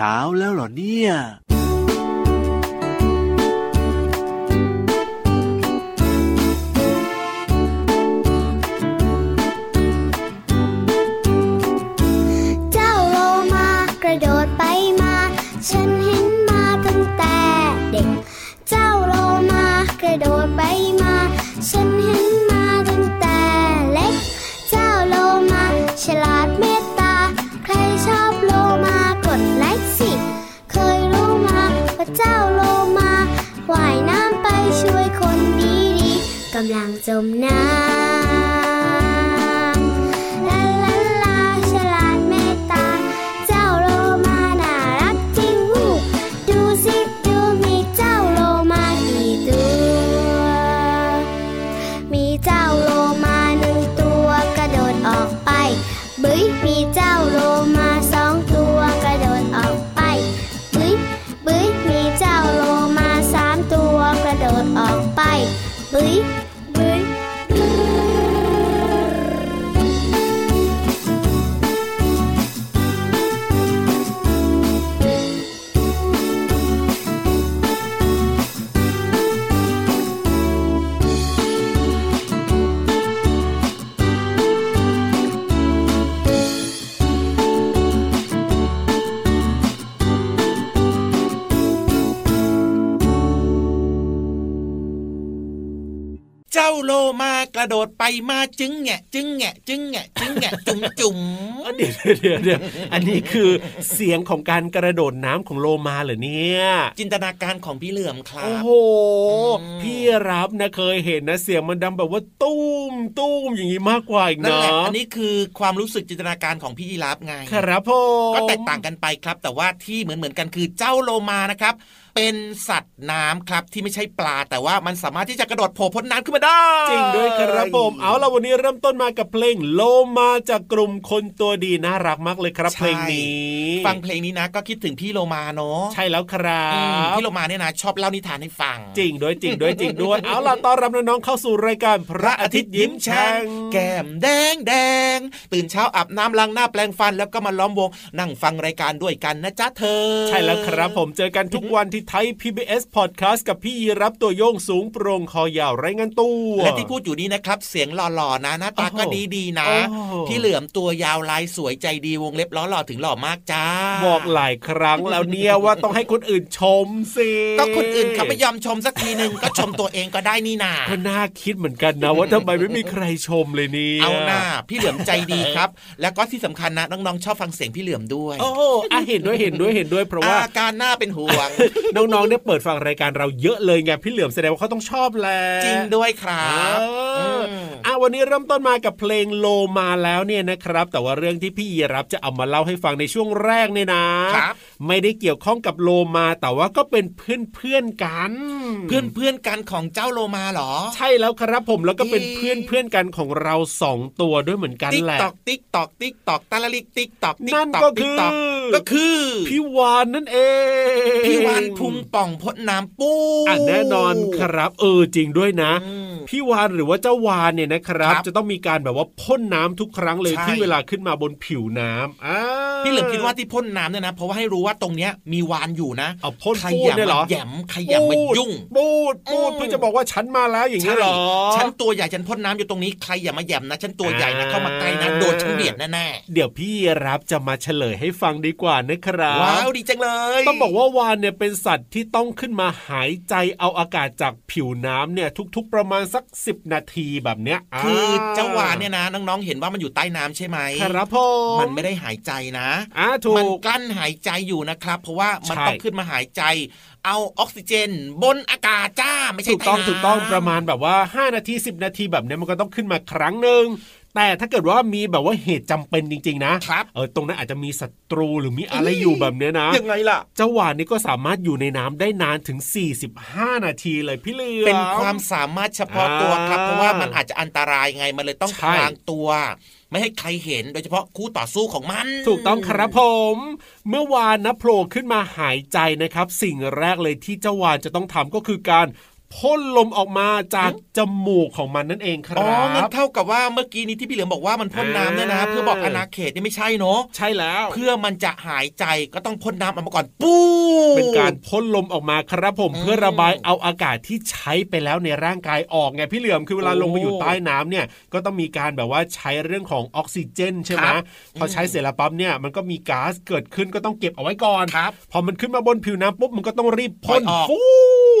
ช้าแล้วเหรอเนี่ย มน้ โลมากระโดดไปมาจึงแงะจึงแงะจึงแงะจึงแงะจุ๋มจุ๋มเดี๋ยวเดี๋ยวเดี๋ยวอันนี้คือเสียงของการกระโดดน้ำของโลมาเหรอเนี่ย จินตนาการของพี่เหลื่อมครับโอ้โหพี่รับนะเคยเห็นนะเสียงมันดังแบบว่าตุ้มตุ้มอย่างนี้มากกว่าอีกเนาะนั่นแหละอันนี้คือความรู้สึกจินตนาการของพี่รับไง ครับพ่อก็แตกต่างกันไปครับ แต่ว่าที่เหมือนเหมือนกันคือเจ้าโลมานะครับเป็นสัตว์น้ำครับที่ไม่ใช่ปลา แต่ว่ามันสามารถที่จะกระโดดโผล่พ้นน้ำขึ้นมาได้ จริงด้วยครับผมเอาละวันนี้เริ่มต้นมากับเพลงโลมาจากกลุ่มคนตัวดีน่ารักมากเลยครับ เพลงนี้ ฟังเพลงนี้นะก็คิดถึงพี่โลมาเนาะใช่แล้วครับพี่โลมาเนี่ยนะ ชอบเล่านิทานให้ฟัง จริงด้วยจริงด้วยจริงด้วยเอาล่ะต้อนรับน้องๆเข้าสู่รายการพระอาทิตย์ยิ้มแฉ่งแก้มแดงแดงตื่นเช้าอาบน้ำล้างหน้าแปลงฟันแล้วก็มาล้อมวงนั่งฟังรายการด้วยกันนะจ๊ะเธอ ใช่แล้วครับผมเจอกันทุกวันที่ไทย PBS Podcast กับพี่รับตัวโยงสูงโปร่งคอยาวไรเงินตัว และที่พูดอยู่นี้นะครับ เสียงหล่อๆนะหน้าตาก็ดีๆนะ พี่เหลือมตัวยาวลายสวยใจดีวงเล็บล้อหล่อถึงหล่อมากจ้า บอกหลายครั้งแล้วเนี่ยว่าต้องให้คนอื่นชมสิก็คนอื่นเขาไม่ยอมชมสักทีหนึ่งก็ชมตัวเองก็ได้นี่นาก็น่าคิดเหมือนกันนะว่าทำไมไม่มีใครชมเลยนี่เอาหน้าพี่เหลือมใจดีครับ แล้วก็ที่สำคัญนะน้องๆชอบฟังเสียงพี่เหลือมด้วย โอ้อะเห็นด้วยเห็นด้วยเห็นด้วยเพราะว่าอาการหน้าเป็นห่วงน้องๆเนี่ยเปิดฟังรายการเราเยอะเลยไงพี่เหลือมแสดงว่าเขาต้องชอบแหละจริงด้วยครับอะวันนี้เริ่มต้นมากับเพลงโลมาแล้วเนี่ยนะครับ แต่ว่าเรื่องที่พี่ยีรับจะเอามาเล่าให้ฟังในช่วงแรกเนี่ยนะครับ ไม่ได้เกี่ยวข้องกับโลมาแต่ว่าก็เป็นเพื่อนเพื่อนกัน เพื่อนเพื่อนกันของเจ้าโลมาหรอ ใช่แล้วครับผมแล้วก็เป็นเพื่อนเพื่อนกันของเราสองตัวด้วยเหมือนกันแหละติ๊กตอกติ๊กตอกติ๊กตอกตาลลิกติ๊กตอกนั่นก็คือก็คือพี่วานนั่นเองพี่วานพุงป่องพดน้ำปูอะแน่นอนครับเออจริงด้วยนะ พี่วานหรือว่าเจ้าวานเนี่ยนะครับ จะต้องมีการแบบว่าพ่นน้ำทุกครั้งเลยที่เวลาขึ้นมาบนผิวน้ำพี่เหลิมคิดว่าที่พ่นน้ำเนี่ยนะเพราะว่าให้รู้ว่าตรงเนี้ยมีวานอยู่นะเอาพ่นขยำมาแยมขยำมายุ่งปูดปูดเพื่อจะบอกว่าฉันมาแล้วอย่างนี้หรอฉันตัวใหญ่ฉันพ่นน้ำอยู่ตรงนี้ใครอย่ามาแยมนะฉันตัวใหญ่นะเข้ามาใกล้นะโดนฉันเบียดแน่ๆเดี๋ยวพี่รับจะมาเฉลยให้ฟังดีกว่านะครับว้าวดีจังเลยต้องบอกว่าวานเนี่ยเป็นสัตว์ที่ต้องขึ้นมาหายใจเอาอากาศจากผิวน้ำเนี่ยทุก ๆ ประมาณสัก 10 นาทีแบบเนี้ยคือเจ้าวานเนี่ยนะน้องๆเห็นว่ามันอยู่ใต้น้ำใช่ไหมครับพ่อมันไม่ได้หายใจนะอ่าถูกมันกลั้นหายใจอยู่นะครับ เพราะว่ามันต้องขึ้นมาหายใจ เอาออกซิเจน บนอากาศจ้า ไม่ใช่ถูกต้องถูกต้องประมาณแบบว่า 5 นาที 10 นาทีแบบนี้มันก็ต้องขึ้นมาครั้งหนึ่งแต่ถ้าเกิดว่ามีแบบว่าเหตุจำเป็นจริง ๆ นะครับเออตรงนั้นอาจจะมีศัตรูหรือมีอะไรอยู่แบบเนี้ยนะยังไงล่ะเจ้าหวานนี่ก็สามารถอยู่ในน้ำได้นานถึง 45 นาทีเลยพี่เลือเป็นความสามารถเฉพาะตัวครับ เพราะว่ามันอาจจะอันตรายไงมันเลยต้องพลางตัว ไม่ให้ใครเห็นโดยเฉพาะคู่ต่อสู้ของมัน ถูกต้องครับผม เมื่อวานนะโผล่ขึ้นมาหายใจนะครับ สิ่งแรกเลยที่เจ้าวานจะต้องทำก็คือการ พ่นลมออกมาจากจมูกของมันนั่นเองครับอ๋องั้นเท่ากับว่าเมื่อกี้นี้ที่พี่เหลือมบอกว่ามันพ่นน้ำเนี่ยนะเพื่อบอกอนาเขตนี่ไม่ใช่เนาะใช่แล้ว เพื่อมันจะหายใจก็ต้องพ่นน้ำออกมาก่อนปูเป็นการพ่นลมออกมาครับผมเพื่อระบายเอาอากาศที่ใช้ไปแล้วในร่างกายออกไงพี่เหลือมคือเวลาลงไปอยู่ใต้น้ำเนี่ยก็ต้องมีการแบบว่าใช้เรื่องของออกซิเจนใช่ไหมพอใช้เสร็จแล้วปั๊บเนี่ยมันก็มีก๊าซเกิดขึ้นก็ต้องเก็บเอาไว้ก่อนพอมันขึ้นมาบนผิวน้ำปุ๊บมันก็ต้องรีบพ่นฟู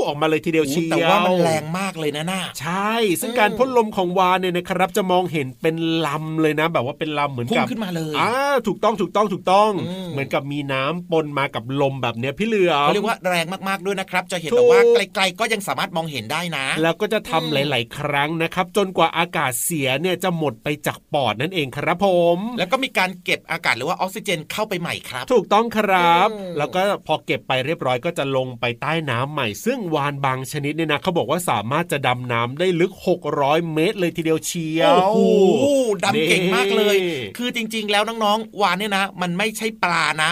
ออกมาเลยทีเดียวเชียวแต่ว่ามันแรงมากเลยนะน่าใช่ ซึ่งการพ่นลมของวานเนี่ยนะครับจะมองเห็นเป็นลำเลยนะ แบบว่าเป็นลำเหมือนกับขึ้นมาเลยอ่าถูกต้องถูกต้องถูกต้อง เหมือนกับมีน้ำปนมากับลมแบบเนี้ยพี่เหลือเขาเรียกว่าแรงมากๆด้วยนะครับ จะเห็นแต่ว่าไกลๆก็ยังสามารถมองเห็นได้นะ แล้วก็จะทำหลาย ๆ ครั้งนะครับ จนกว่าอากาศเสียเนี่ยจะหมดไปจากปอดนั่นเองครับผม แล้วก็มีการเก็บอากาศหรือว่าออกซิเจนเข้าไปใหม่ครับ ถูกต้องครับ แล้วก็พอเก็บไปเรียบร้อยก็จะลงไปใต้น้ำใหม่ ซึ่งวานบางชนิดเนี่ยนะเขาบอกว่าสามารถจะดำน้ำได้ลึก 600 เมตร เลยทีเดียวเชียวโอ้โหดำเก่งมากเลย คือจริง ๆ แล้วน้องๆวานเนี่ยนะ มันไม่ใช่ปลานะ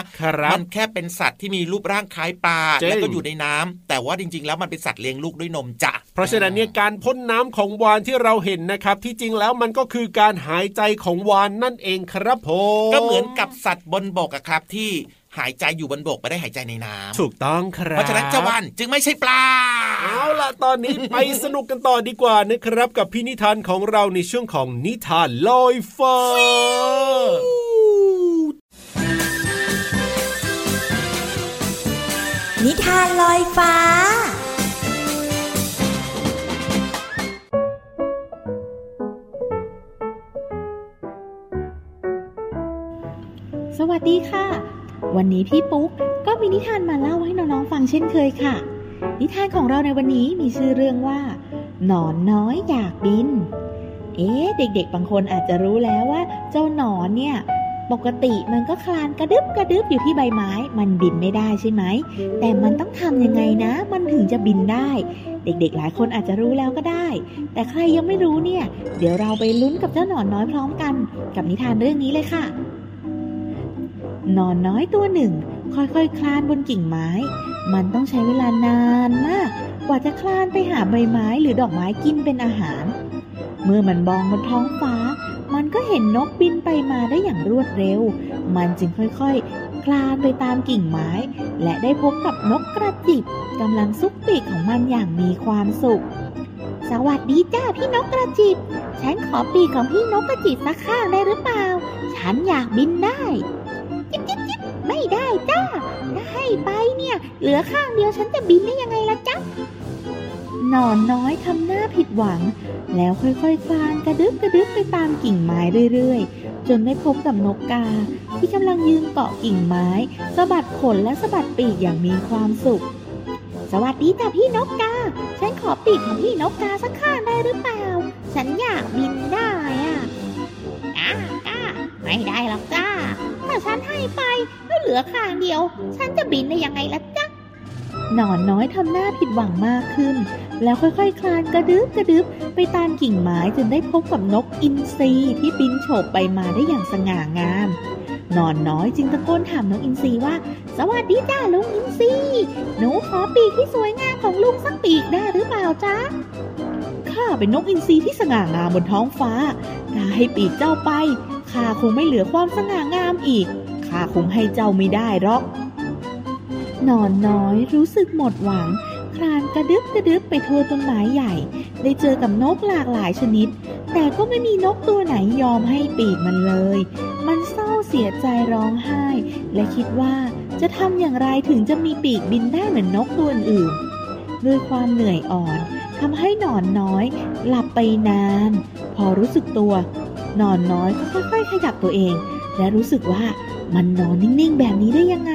มันแค่เป็นสัตว์ที่มีรูปร่างคล้ายปลาแล้วก็อยู่ในน้ำแต่ว่าจริง ๆ แล้วมันเป็นสัตว์เลี้ยงลูกด้วยนมจ้ะเพราะฉะนั้นเนี่ยการพ่นน้ำของวานที่เราเห็นนะครับ ที่จริงแล้วมันก็คือการหายใจของวานนั่นเองครับผมก็เหมือนกับสัตว์บนบกอะครับที่ หายใจอยู่บนบกไม่ได้หายใจในน้ำถูกต้องครับเพราะฉะนั้นเจ้าวันจึงไม่ใช่ปลาเอาล่ะตอนนี้ไปสนุกกันต่อดีกว่านะครับ กับพี่นิทานของเราในช่วงของนิทานลอยฟ้านิทานลอยฟ้าสวัสดีค่ะ วันนี้พี่ปุ๊กก็มีนิทานมาเล่าให้น้องๆฟังเช่นเคยค่ะ นิทานของเราในวันนี้มีชื่อเรื่องว่า หนอนน้อยอยากบิน เอ๊ะเด็ก ๆ บางคนอาจจะรู้แล้วว่า เจ้าหนอนเนี่ยปกติมันก็คลานกระดึบกระดึบอยู่ที่ใบไม้ มันบินไม่ได้ใช่ไหม แต่มันต้องทำยังไงนะ มันถึงจะบินได้ เด็กๆ หลายคนอาจจะรู้แล้วก็ได้ แต่ใครยังไม่รู้เนี่ย เดี๋ยวเราไปลุ้นกับเจ้าหนอนน้อยพร้อมกัน กับนิทานเรื่องนี้เลยค่ะ นอนน้อยตัวหนึ่ง ค่อยๆคคลานบนกิ่งไม้ มันต้องใช้เวลานานมาก กว่าจะคลานไปหาใบไม้หรือดอกไม้กินเป็นอาหาร เมื่อมันมองบนท้องฟ้า มันก็เห็นนกบินไปมาได้อย่างรวดเร็ว มันจึงค่อยๆคคลานไปตามกิ่งไม้ และได้พบกับนกกระจิบกำลังซุกปีกของมันอย่างมีความสุข สวัสดีจ้าพี่นกกระจิบ ฉันขอปีกของพี่นกกระจิบสักข้างได้หรือเปล่า ฉันอยากบินได้ จิ๊บจิ๊บจิ๊บไม่ได้จ้าถ้าให้ไปเนี่ย เหลือข้างเดียวฉันจะบินได้ยังไงล่ะจ๊ะหนอนน้อยทำหน้าผิดหวัง แล้วค่อยๆคลานกระดึบกระดึบไปตามกิ่งไม้เรื่อยๆ จนได้พบกับนกกา ที่กำลังยืนเกาะกิ่งไม้สะบัดขนและสะบัดปีกอย่างมีความสุข สวัสดีจ้ะพี่นกกา ฉันขอปีกของพี่นกกาสักข้างได้หรือเปล่า ฉันอยากบินได้อะกากาไม่ได้หรอกจ้า ถ้าฉันให้ไปแล้วเหลือข้างเดียว ฉันจะบินได้ยังไงล่ะจ๊ะหนอนน้อยทำหน้าผิดหวังมากขึ้น แล้วค่อยๆคคลานกระดึบกระดึบไปตามกิ่งไม้จนได้พบกับนกอินทรีที่บินโฉบไปมาได้อย่างสง่างามหนอนน้อยจึงตะโกนถามนกอินทรีว่า สวัสดีจ้าลุงอินทรีหนูขอปีกที่สวยงามของลุงสักปีกได้หรือเปล่าจ๊ะข้าเป็นนกอินทรีที่สง่างามบนท้องฟ้าถ้าให้ปีกเจ้าไป ข้าคงไม่เหลือความสง่างามอีก ข้าคงให้เจ้าไม่ได้หรอก นอนน้อยรู้สึกหมดหวัง คลานกระดึบกระดึบไปทั่วต้นไม้ใหญ่ ได้เจอกับนกหลากหลายชนิด แต่ก็ไม่มีนกตัวไหนยอมให้ปีกมันเลย มันเศร้าเสียใจร้องไห้ และคิดว่าจะทำอย่างไรถึงจะมีปีกบินได้เหมือนนกตัวอื่น ด้วยความเหนื่อยอ่อนทำให้หนอนน้อย หลับไปนาน พอรู้สึกตัว นอนน้อยก็ค่อย ๆ ขยับตัวเอง และรู้สึกว่ามันนอนนิ่งๆแบบนี้ได้ยังไง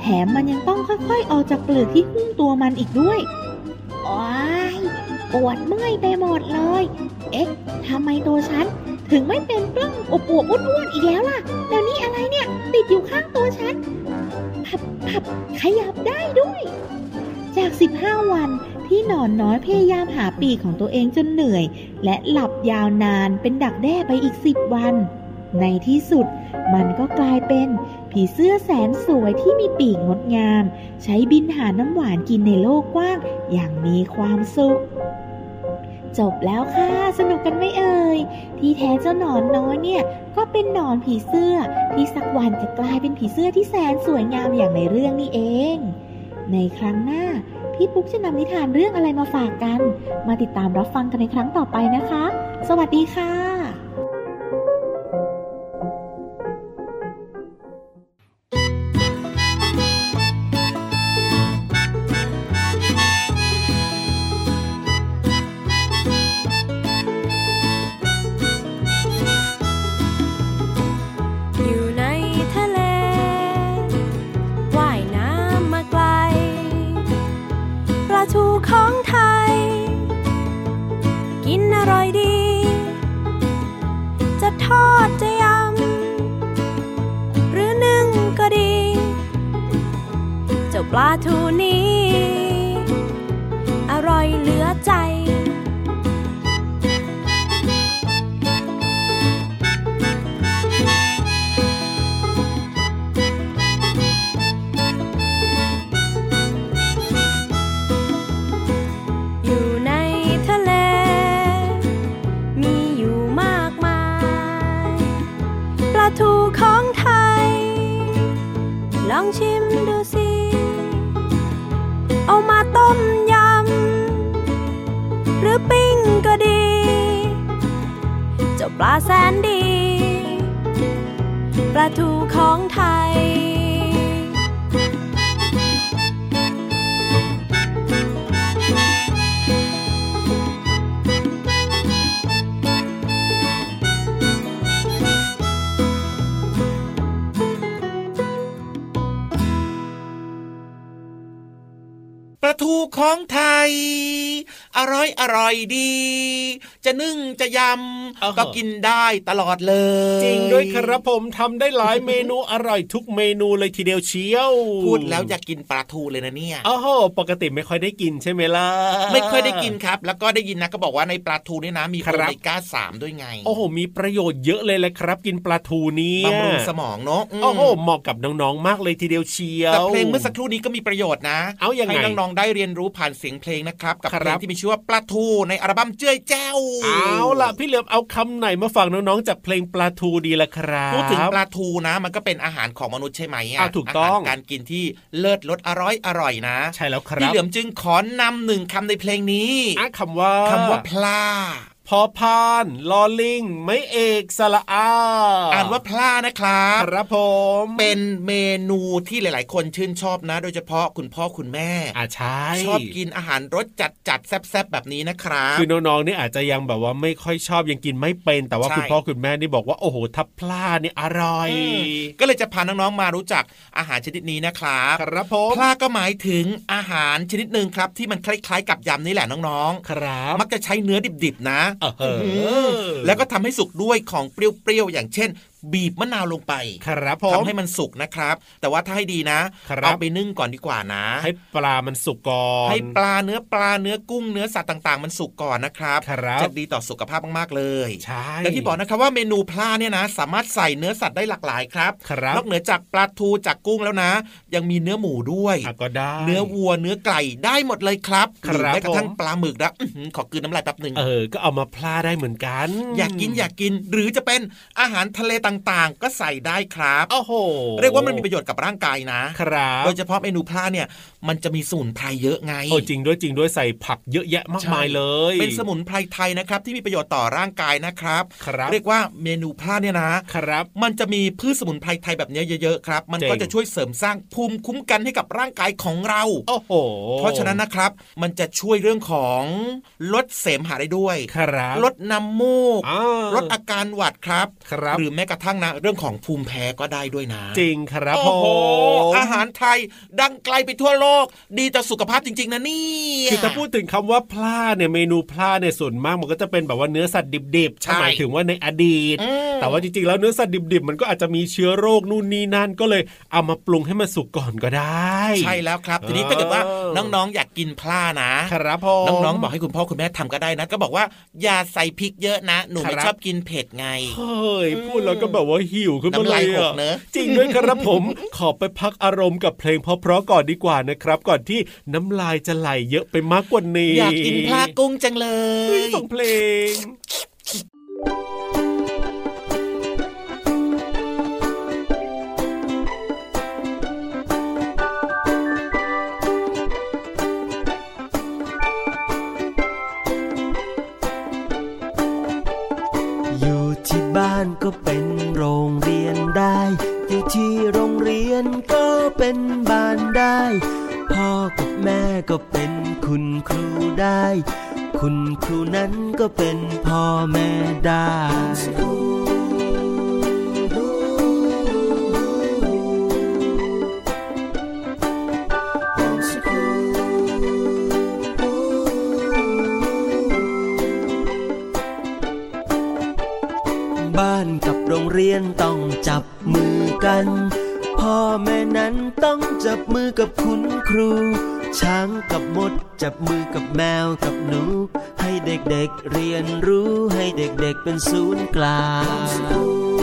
แถมมันยังต้องค่อยๆ ออกจากเปลือกที่หุ้มตัวมันอีกด้วยโอ้ยปวดเมื่อยไปหมดเลย เอ๊ะทำไมตัวฉัน ถึงไม่เป็นปล้องอบอวบอ้วนๆอีกแล้วล่ะ แล้วนี่อะไรเนี่ย ติดอยู่ข้างตัวฉันพับพับขยับได้ด้วย จาก 15 วัน ที่หนอนน้อยพยายามหาปีกของตัวเองจนเหนื่อย และหลับยาวนานเป็นดักแด้ไปอีกสิบวัน ในที่สุดมันก็กลายเป็น ผีเสื้อแสนสวยที่มีปีกงดงาม ใช้บินหาน้ำหวานกินในโลกกว้างอย่างมีความสุขจบแล้วค่ะ สนุกกันไหมเอ่ย ที่แท้เจ้าหนอนน้อยเนี่ย ก็เป็นหนอนผีเสื้อ ที่สักวันจะกลายเป็นผีเสื้อที่แสนสวยงามอย่างในเรื่องนี้เอง ในครั้งหน้า พี่ปุ๊กจะนำนิทานเรื่องอะไรมาฝากกัน มาติดตามรับฟังกันในครั้งต่อไปนะคะ สวัสดีค่ะ องชิมดูสิ เอามาต้มยำ หรือปิ้งก็ดี เจ้าปลาแสนดี ปลาทูของไทย ทูของไทย อร่อยอร่อยดี จะนึ่งจะยำก็กินได้ตลอดเลย จริงด้วยครับผมทำได้หลายเมนูอร่อยทุกเมนูเลยทีเดียวเชียว พูดแล้วอยากกินปลาทูเลยนะเนี่ยโอ้โหปกติไม่ค่อยได้กินใช่ไหมล่ะ ไม่ค่อยได้กินครับ แล้วก็ได้ยินนะก็บอกว่าในปลาทูนี่นะมีโอเมก้าสามด้วยไง โอ้โห มีประโยชน์เยอะเลยแหละครับ กินปลาทูนี้บำรุงสมองเนาะโอ้โหเหมาะกับน้องๆมากเลยทีเดียวเชียวแต่เพลงเมื่อสักครู่นี้ก็มีประโยชน์นะ เอาอย่างไงให้น้องๆได้เรียนรู้ผ่านเสียงเพลงนะครับกับเพลงที่มีชื่อว่าปลาทูในอัลบั้มเจ้ยแจ้วเอาล่ะพี่เหลือมเอาคำไหนมาฝากน้องๆจากเพลงปลาทูดีละครับพูดถึงปลาทูนะ มันก็เป็นอาหารของมนุษย์ใช่ไหมอะถูกต้องการกินที่เลิศรสอร่อยอร่อยนะ ใช่แล้วครับพี่เหลือมจึงขอนำหนึ่งคำในเพลงนี้อะคำว่าคำว่าพลา พอพานลอลิงไม่เอกสละอาอ่านว่าพลานะครับครับผมเป็นเมนูที่หลาย ๆ คนชื่นชอบนะ โดยเฉพาะคุณพ่อคุณแม่อ่าใช่ชอบกินอาหารรสจัดจัดแซ่บๆแบบนี้นะครับคือน้องๆนี่อาจจะยังแบบว่าไม่ค่อยชอบยังกินไม่เป็น แต่ว่าคุณพ่อคุณแม่นี่บอกว่าโอ้โหทับพลานี่อร่อย ก็เลยจะพาน้องๆมารู้จักอาหารชนิดนี้นะครับครับผมพลาก็หมายถึงอาหารชนิดหนึ่งครับ ที่มันคล้าย ๆ กับยำนี่แหละน้องๆ ครับ มักจะใช้เนื้อดิบๆนะเออแล้วก็ทำให้สุกด้วยของเปรี้ยวๆอย่างเช่น บีบมะนาวลงไปครับผมทำให้มันสุกนะครับ แต่ว่าถ้าให้ดีนะเอาไปนึ่งก่อนดีกว่านะ ให้ปลามันสุกก่อนให้ปลาเนื้อปลาเนื้อกุ้งเนื้อสัตว์ต่าง ๆ มันสุกก่อนนะครับครับจะดีต่อสุขภาพมากๆเลยใช่แล้วที่บอกนะครับว่าเมนูปลาเนี่ยนะ สามารถใส่เนื้อสัตว์ได้หลากหลายครับครับนอกเหนือจากปลาทูจากกุ้งแล้วนะ ยังมีเนื้อหมูด้วยก็ได้ เนื้อวัวเนื้อไก่ได้หมดเลยครับหรือแม้กระทั่งปลาหมึกนะขอกินน้ำลายแป๊บหนึ่งเออก็เอามาพลาได้เหมือนกัน อยากกินอยากกินหรือจะเป็นอาหารทะเลต่างๆ ก็ใส่ได้ครับโอ้โหเรียกว่ามันมีประโยชน์กับร่างกายนะครับโดยเฉพาะเมนูพลาเนี่ยมันจะมีสมุนไพรเยอะไงโอ้จริงด้วยจริงด้วยใส่ผักเยอะแยะมากมายเลย เป็นสมุนไพรไทยนะครับที่มีประโยชน์ต่อร่างกายนะครับครับ เรียกว่าเมนูพลาเนี่ยนะครับ มันจะมีพืชสมุนไพรไทยแบบนี้เยอะๆครับ มันก็จะช่วยเสริมสร้างภูมิคุ้มกันให้กับร่างกายของเรา โอ้โห เพราะฉะนั้นนะครับ มันจะช่วยเรื่องของลดเสมหะได้ด้วย ครับ ลดน้ำมูก ลดอาการหวัดครับครับ หรือแม้กระทั่งนะเรื่องของภูมิแพ้ก็ได้ด้วยนะ จริงครับโอ้โหอาหารไทยดังไกลไปทั่วโลก ดีต่อสุขภาพจริง ๆ นะนี่คือถ้าพูดถึงคำว่าพลาเนี่ยเมนูพลาเนี่ยส่วนมากมันก็จะเป็นแบบว่าเนื้อสัตว์ดิบๆหมายถึงว่าในอดีตแแต่ว่าจริงๆแล้วเนื้อสัตว์ดิบๆ มันก็อาจจะมีเชื้อโรคนู่นนี่นั่นก็เลยเอามาปรุงให้มันสุกก่อนก็ได้ ใช่แล้วครับทีนี้ถ้าเกิดว่าน้องๆอยากกินพลานะครับผมน้องๆบอกให้คุณพ่อคุณแม่ทำก็ได้นะ ก็บอกว่าอย่าใส่พริกเยอะนะ หนูไม่ชอบกินเผ็ดไงเฮ้ยพูดแล้วก็แบบว่าหิวขึ้นมาเลยอะจริงด้วยครับผม ขอไปพักอารมณ์กับเพลงเพราะๆก่อนดีกว่านะครับ ก่อนที่น้ำลายจะไหลเยอะไปมากกว่านี้ อยากกินพลากุ้งจังเลยส่งเพลง ก็เป็นคุณครูได้ คุณครูนั้นก็เป็นพ่อแม่ได้บ้านกับโรงเรียนต้องจับมือกัน พ่อแม่นั้นต้องจับมือกับคุณครู ช้างกับมด จับมือกับแมวกับหนู ให้เด็กๆเเรียนรู้ให้เด็กๆเป็นศูนย์กลาง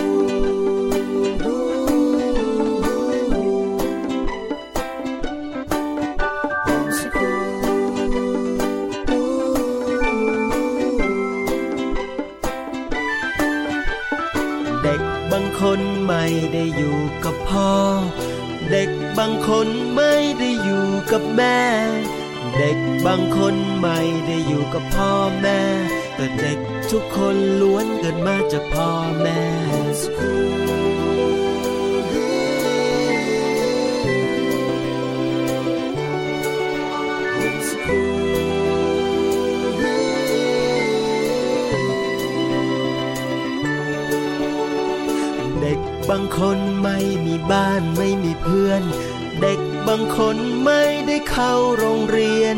างคนไม่ได้อยู่กับพ่อแม่ แต่เด็กทุกคนล้วนเกิดมาจากพ่อแม่บางคนไม่มีบ้านไม่มีเพื่อน เด็กบางคนไม่ได้เข้าโรงเรียน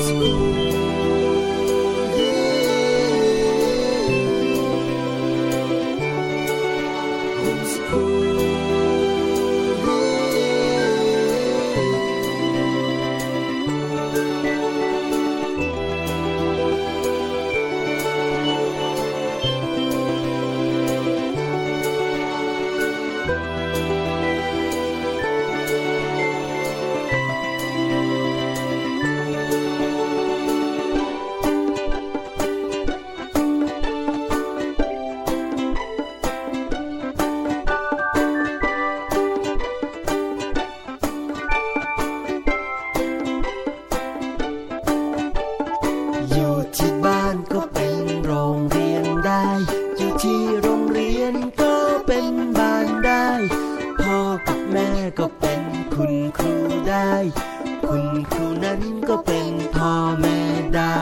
คุณครูได้ คุณครูนั้นก็เป็นพ่อแม่ได้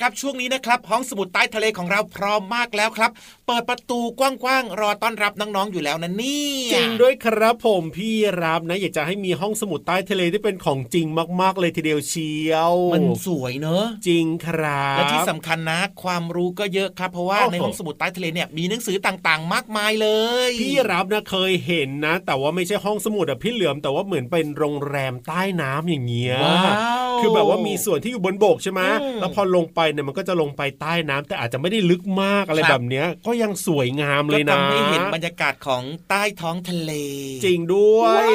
ครับช่วงนี้นะครับห้องสมุดใต้ทะเลของเราพร้อมมากแล้วครับ เปิดประตูกว้างๆรอต้อนรับน้องๆอยู่แล้วนะนี่จริงด้วยครับผมพี่รับนะ อยากจะให้มีห้องสมุดใต้ทะเลที่เป็นของจริงมากๆเลยทีเดียวเชียว มันสวยเนอะจริงครับและที่สำคัญนะ ความรู้ก็เยอะครับ เพราะว่าในห้องสมุดใต้ทะเลเนี่ยมีหนังสือต่างๆ มากมายเลย พี่รับนะเคยเห็นนะ แต่ว่าไม่ใช่ห้องสมุดอะพี่เหลือมแต่ว่าเหมือนเป็นโรงแรมใต้น้ำอย่างเงี้ยคือแบบว่ามีส่วนที่อยู่บนบกใช่ไหมแล้วพอลงไปเนี่ยมันก็จะลงไปใต้น้ำแต่อาจจะไม่ได้ลึกมากอะไรแบบเนี้ยก็ยังสวยงามเลยนะก็ทำให้เห็นบรรยากาศของใต้ท้องทะเล จริงด้วย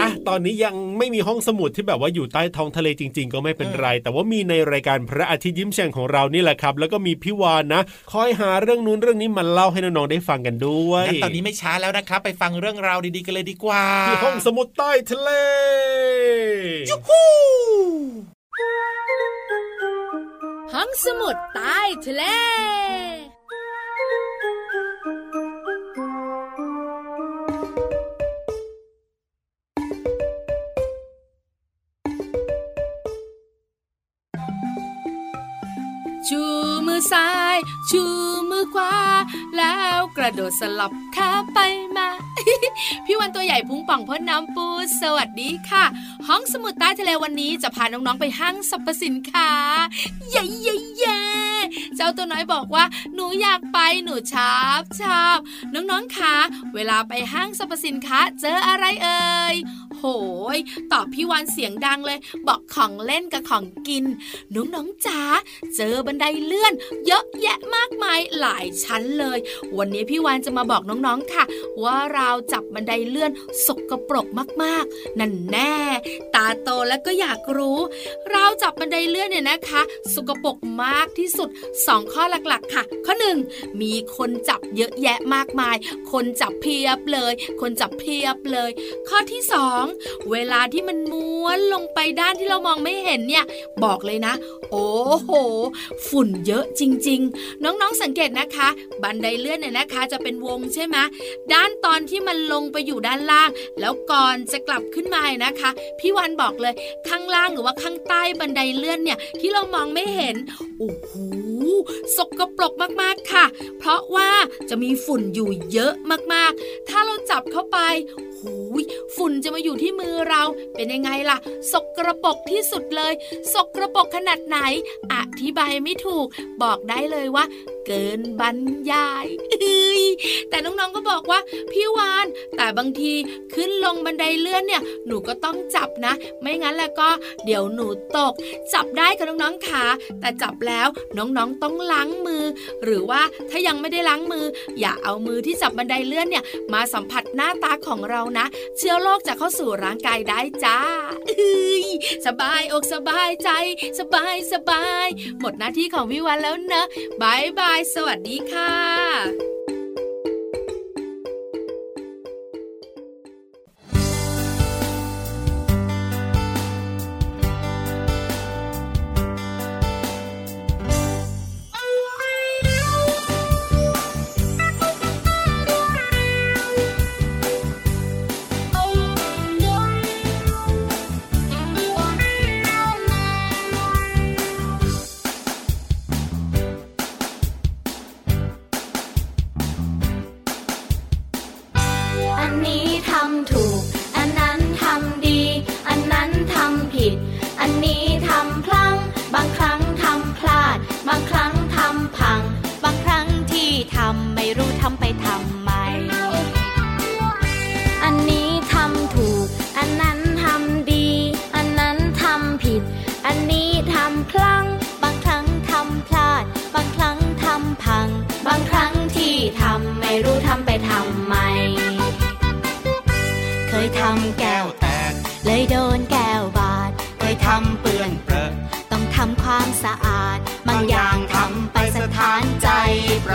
อะตอนนี้ยังไม่มีห้องสมุดที่แบบว่าอยู่ใต้ท้องทะเลจริง ๆ ก็ไม่เป็นไร แต่ว่ามีในรายการพระอาทิตย์ยิ้มแฉ่งของเรานี่แหละครับ แล้วก็มีพี่วานนะ คอยหาเรื่องนู้นเรื่องนี้มาเล่าให้น้องๆได้ฟังกันด้วยงั้นตอนนี้ไม่ช้าแล้วนะครับ ไปฟังเรื่องราวดีๆกันเลยดีกว่าที่ห้องสมุดใต้ทะเลยูฮูสมุดใต้ทะเล ชูมือซ้าย ชูมือขวา แล้วกระโดดสลับขาไปมา พี่วันตัวใหญ่พุงป่องพ่นน้ำปูสวัสดีค่ะ ห้องสมุดใต้ทะเลวันนี้จะพาน้องๆไปห้างสรรพสินค้าเย้เย้เย้ เจ้าตัวน้อยบอกว่าหนูอยากไปหนูชอบชอบน้องๆคะเวลาไปห้างสรรพสินค้าเจออะไรเอ่ยโหยตอบพี่วันเสียงดังเลย บอกของเล่นกับของกินน้องๆจ๋าเจอบันไดเลื่อน เยอะแยะมากมายหลายชั้นเลย วันนี้พี่วานจะมาบอกน้องๆค่ะ ว่าเราจับบันไดเลื่อนสกปรกมากๆ นั่นแน่ ตาโตแล้วก็อยากรู้ เราจับบันไดเลื่อนเนี่ยนะคะ สกปรกมากที่สุด2 ข้อหลักๆ ค่ะ ข้อ 1 มีคนจับเยอะแยะมากมาย คนจับเพียบเลย คนจับเพียบเลย ข้อที่ 2 เวลาที่มันม้วนลงไปด้านที่เรามองไม่เห็นเนี่ย บอกเลยนะ โอ้โห ฝุ่นเยอะจริง ๆ น้องๆสังเกตนะคะ บันไดเลื่อนเนี่ยนะคะจะเป็นวงใช่ไหมด้านตอนที่มันลงไปอยู่ด้านล่าง แล้วก่อนจะกลับขึ้นมานะคะ พี่วันบอกเลยข้างล่างหรือว่าข้างใต้บันไดเลื่อนเนี่ยที่เรามองไม่เห็นโอ้โห สกปรกมากๆค่ะ เพราะว่าจะมีฝุ่นอยู่เยอะมากๆ ถ้าเราจับเข้าไปหูยฝุ่นจะมาอยู่ที่มือเราเป็นยังไงล่ะ สกระปรกที่สุดเลย สกระปรกขนาดไหน อธิบายไม่ถูก บอกได้เลยว่า เกินบรรยายแต่น้องๆก็บอกว่า พี่วาน แต่บางทีขึ้นลงบันไดเลื่อนเนี่ย หนูก็ต้องจับนะ ไม่งั้นแล้วก็เดี๋ยวหนูตก จับได้กับน้องๆขาแต่จับแล้วน้องๆต้องล้างมือ หรือว่าถ้ายังไม่ได้ล้างมือ อย่าเอามือที่จับบันไดเลื่อนเนี่ย มาสัมผัสหน้าตาของเรานะ เชื้อโรคจะเข้าสู่ร่างกายได้จ้าสบายอกสบายใจ สบายสบาย หมดหน้าที่ของวิวันแล้วนะบายบาย สวัสดีค่ะ ทำพลังบางครั้ง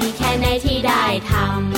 ดีแค่ไหนที่ได้ทำ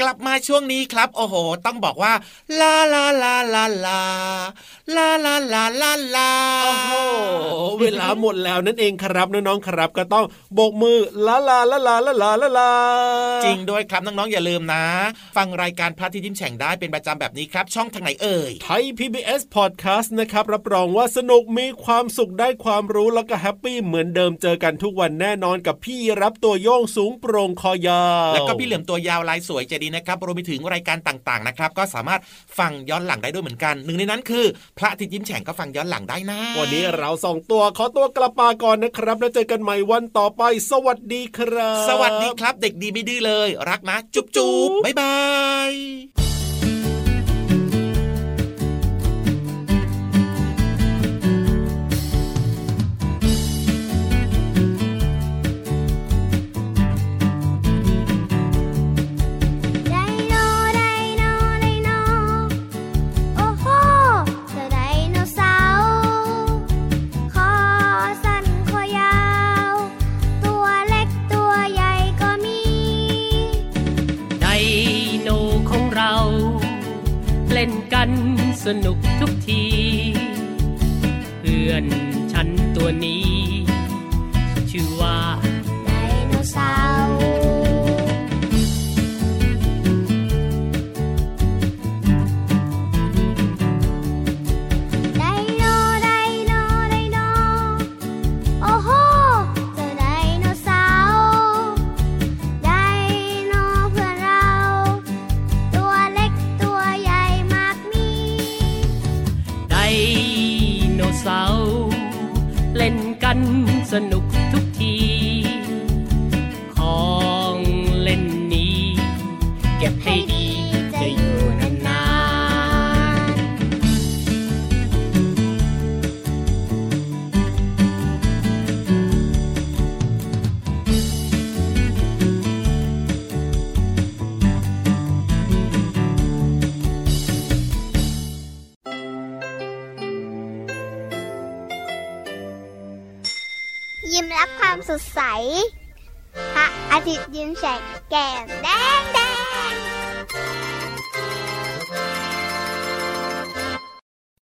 กลับมาช่วงนี้ครับ โอ้โห ต้องบอกว่าลาลาลาลาลาลาลาลาลาลาโอ้โหเวลาหมดแล้วนั่นเองครับน้องๆครับ ก็ต้องโบกมือลาลาลาลาลาลาลาลาจริงด้วยครับน้องๆอย่าลืมนะ ฟังรายการพระอาทิตย์ยิ้มแฉ่งได้เป็นประจำแบบนี้ครับ ช่องทางไหนเอ่ยไทย PBS Podcast นะครับรับรองว่าสนุกมีความสุขได้ความรู้แล้วก็ happy เหมือนเดิมเจอกันทุกวันแน่นอนกับพี่รับตัวโยงสูงโปร่งคอยาวแล้วก็พี่เหลือมตัวยาวลายสวยใจดีนะครับรวมไปถึงรายการต่างๆนะครับก็สามารถฟังย้อนหลังได้ด้วยเหมือนกัน หนึ่งในนั้นคือ พระอาทิตย์ยิ้มแฉ่งก็ฟังย้อนหลังได้นะ วันนี้เราสองตัวขอตัวกลับมาก่อนนะครับ แล้วเจอกันใหม่วันต่อไป สวัสดีครับ สวัสดีครับ เด็กดีไม่ดื้อเลย รักนะ จุ๊บจุ๊บบ๊ายบาย a new dance.